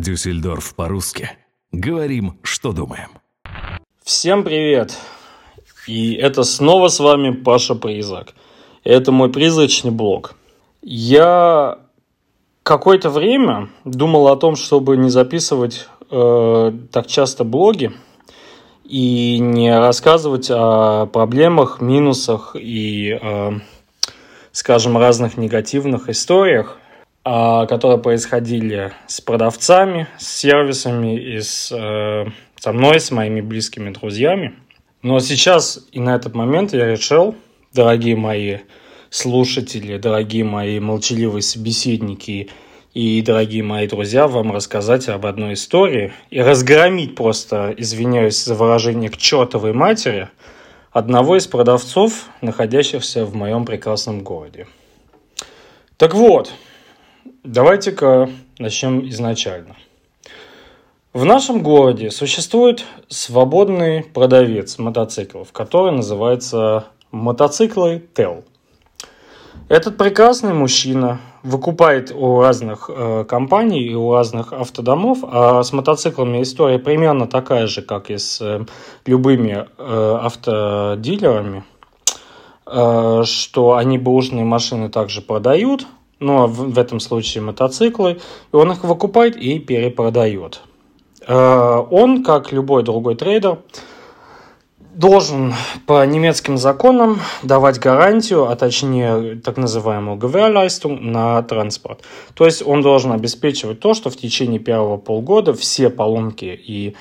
Дюссельдорф по-русски. Говорим, что думаем. Всем привет! И это снова с вами Паша Призрак. Это мой призрачный блог. Я какое-то время думал о том, чтобы не записывать э, так часто блоги и не рассказывать о проблемах, минусах и, э, скажем, разных негативных историях, которые происходили с продавцами, с сервисами и с, э, со мной, с моими близкими друзьями. Но сейчас и на этот момент я решил, дорогие мои слушатели, дорогие мои молчаливые собеседники и, дорогие мои друзья, вам рассказать об одной истории и разгромить просто, извиняюсь за выражение, к чертовой матери одного из продавцов, находящихся в моем прекрасном городе. Так вот, давайте-ка начнем изначально. В нашем городе существует свободный продавец мотоциклов, который называется мотоциклы ТЕЛ. Этот прекрасный мужчина выкупает у разных э, компаний и у разных автодомов, а с мотоциклами история примерно такая же, как и с э, любыми э, автодилерами, э, что они бэушные машины также продают, но в, в этом случае мотоциклы, и он их выкупает и перепродает. Э, он, как любой другой трейдер, должен по немецким законам давать гарантию, а точнее так называемую Gewährleistung на транспорт. То есть он должен обеспечивать то, что в течение первого полгода все поломки и,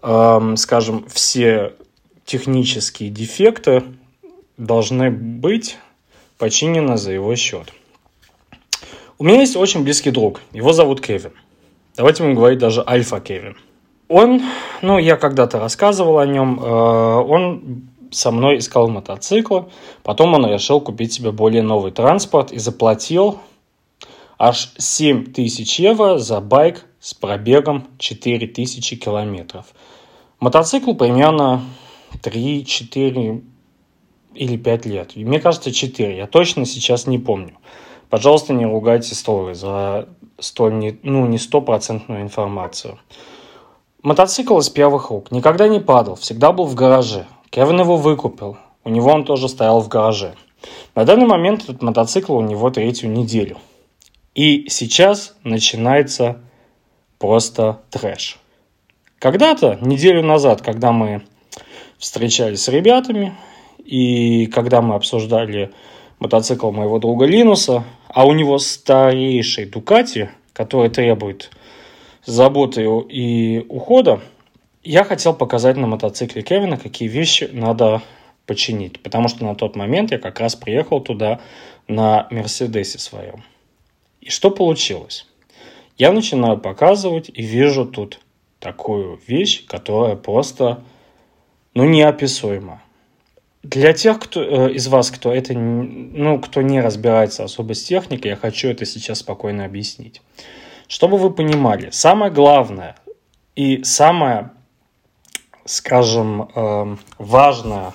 эм, скажем, все технические дефекты должны быть починены за его счет. У меня есть очень близкий друг, его зовут Кевин. Давайте будем говорить даже Альфа Кевин. Он, ну, я когда-то рассказывал о нем, э, он со мной искал мотоциклы, потом он решил купить себе более новый транспорт и заплатил аж 7 тысяч евро за байк с пробегом 4 тысячи километров. Мотоцикл примерно 3, 4 или 5 лет. Мне кажется, 4. Я точно сейчас не помню. Пожалуйста, не ругайте столы за столь не, ну, не стопроцентную информацию. Мотоцикл из первых рук. Никогда не падал, всегда был в гараже. Кевин его выкупил. У него он тоже стоял в гараже. На данный момент этот мотоцикл у него третью неделю. И сейчас начинается просто трэш. Когда-то, неделю назад, когда мы встречались с ребятами, и когда мы обсуждали мотоцикл моего друга Линуса, а у него старейший Дукати, который требует заботы и ухода, я хотел показать на мотоцикле Кевина, какие вещи надо починить. Потому что на тот момент я как раз приехал туда на Мерседесе своем. И что получилось? Я начинаю показывать и вижу тут такую вещь, которая просто, ну, неописуема. Для тех кто, э, из вас, кто это, ну, кто не разбирается особо с техникой, я хочу это сейчас спокойно объяснить. Чтобы вы понимали, самое главное и самое, скажем, эм, важное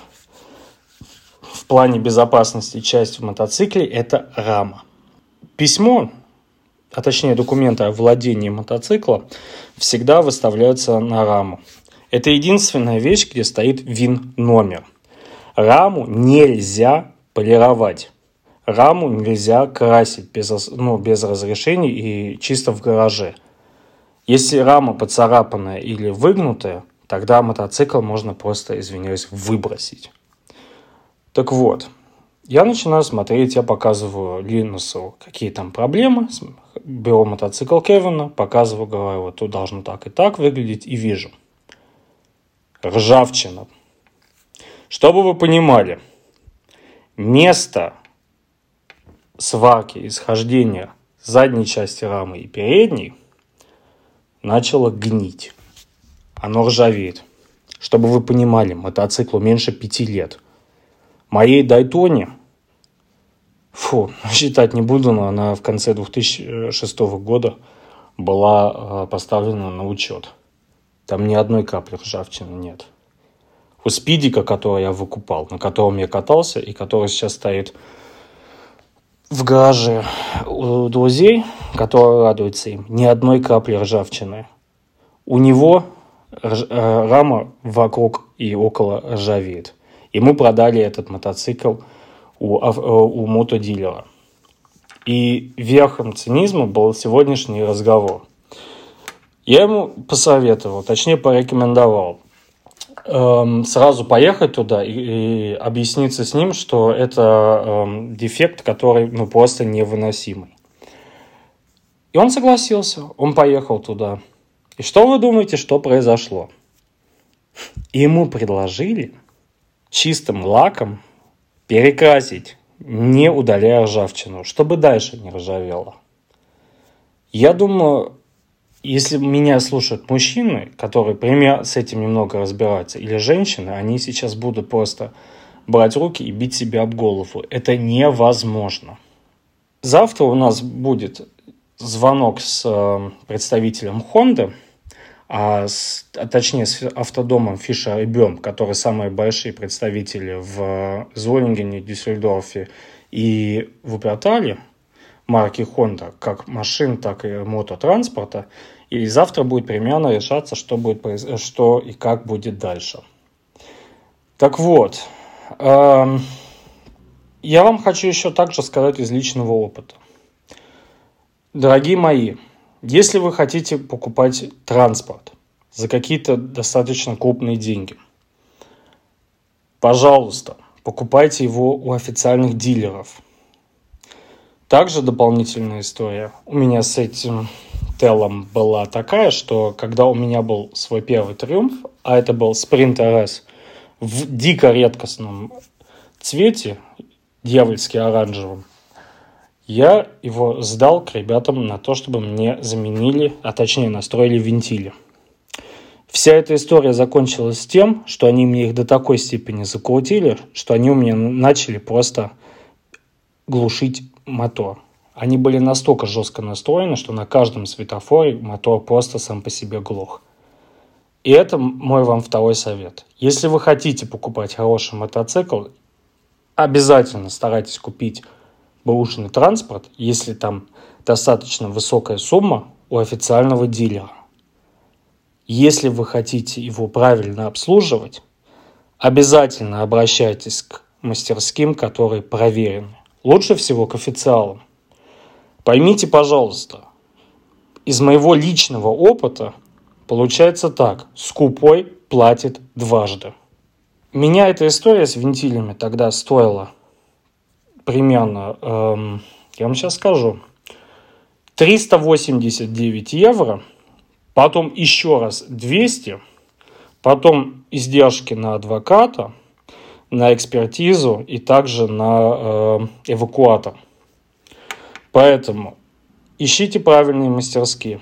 в плане безопасности часть в мотоцикле – это рама. Письмо, а точнее документы о владении мотоцикла всегда выставляются на раму. Это единственная вещь, где стоит ВИН-номер. Раму нельзя полировать раму нельзя красить без, ну, без разрешений и чисто в гараже. Если рама поцарапанная или выгнутая, тогда мотоцикл можно просто, извиняюсь, выбросить. Так вот, я начинаю смотреть, я показываю Линусу, какие там проблемы. Беру мотоцикл Кевина, показываю, говорю, вот тут должно так и так выглядеть, и вижу. Ржавчина. Чтобы вы понимали, место сварки, исхождения задней части рамы и передней начало гнить. Оно ржавеет. Чтобы вы понимали, мотоциклу меньше пяти лет. Моей Дайтоне, фу, считать не буду, но она в конце 2006 года была э, поставлена на учет. Там ни одной капли ржавчины нет. Спидика, который я выкупал, на котором я катался и который сейчас стоит в гараже у друзей, которые радуются им, ни одной капли ржавчины. У него. Э, рама вокруг и около ржавеет. Ему продали этот мотоцикл у, э, у мотодилера. И верхом цинизма был сегодняшний разговор. Я ему посоветовал, точнее порекомендовал эм, сразу поехать туда и, и объясниться с ним, что это эм, дефект, который ну, просто невыносимый. И он согласился, он поехал туда. И что вы думаете, что произошло? Ему предложили чистым лаком перекрасить, не удаляя ржавчину, чтобы дальше не ржавело. Я думаю, если меня слушают мужчины, которые пример с этим немного разбираются, или женщины, они сейчас будут просто брать руки и бить себя об голову. Это невозможно. Завтра у нас будет звонок с э, представителем Honda, а, с, а точнее с автодомом Fisher Бем, которые самые большие представители в Золингене, Дюссельдорфе и в Упертале марки Honda, как машин, так и мототранспорта. И завтра будет примерно решаться, что, будет, что и как будет дальше. Так вот, э, я вам хочу еще также сказать из личного опыта. Дорогие мои, если вы хотите покупать транспорт за какие-то достаточно крупные деньги, пожалуйста, покупайте его у официальных дилеров. Также дополнительная история. У меня с этим Телом была такая, что когда у меня был свой первый триумф, а это был Sprint RS в дико редкостном цвете, дьявольски оранжевом, я его сдал к ребятам на то, чтобы мне заменили, а точнее настроили вентили. Вся эта история закончилась тем, что они мне их до такой степени закрутили, что они у меня начали просто глушить мотор. Они были настолько жестко настроены, что на каждом светофоре мотор просто сам по себе глох. И это мой вам второй совет. Если вы хотите покупать хороший мотоцикл, обязательно старайтесь купить бэушный транспорт, если там достаточно высокая сумма у официального дилера. Если вы хотите его правильно обслуживать, обязательно обращайтесь к мастерским, которые проверены. Лучше всего к официалам. Поймите, пожалуйста, из моего личного опыта получается так. Скупой платит дважды. Меня эта история с вентилями тогда стоила примерно, эм, я вам сейчас скажу, 389 евро, потом еще раз 200, потом издержки на адвоката, на экспертизу и также на э, эвакуатор. Поэтому ищите правильные мастерские.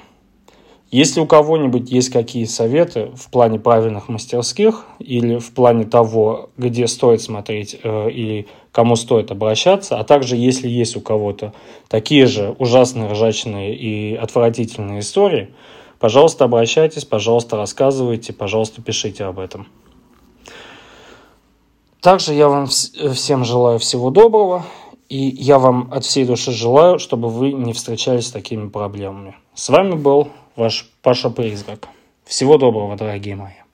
Если у кого-нибудь есть какие советы в плане правильных мастерских или в плане того, где стоит смотреть э, и кому стоит обращаться, а также если есть у кого-то такие же ужасные, ржачные и отвратительные истории, пожалуйста, обращайтесь, пожалуйста, рассказывайте, пожалуйста, пишите об этом. Также я вам всем желаю всего доброго, и я вам от всей души желаю, чтобы вы не встречались с такими проблемами. С вами был ваш Паша Призрак. Всего доброго, дорогие мои.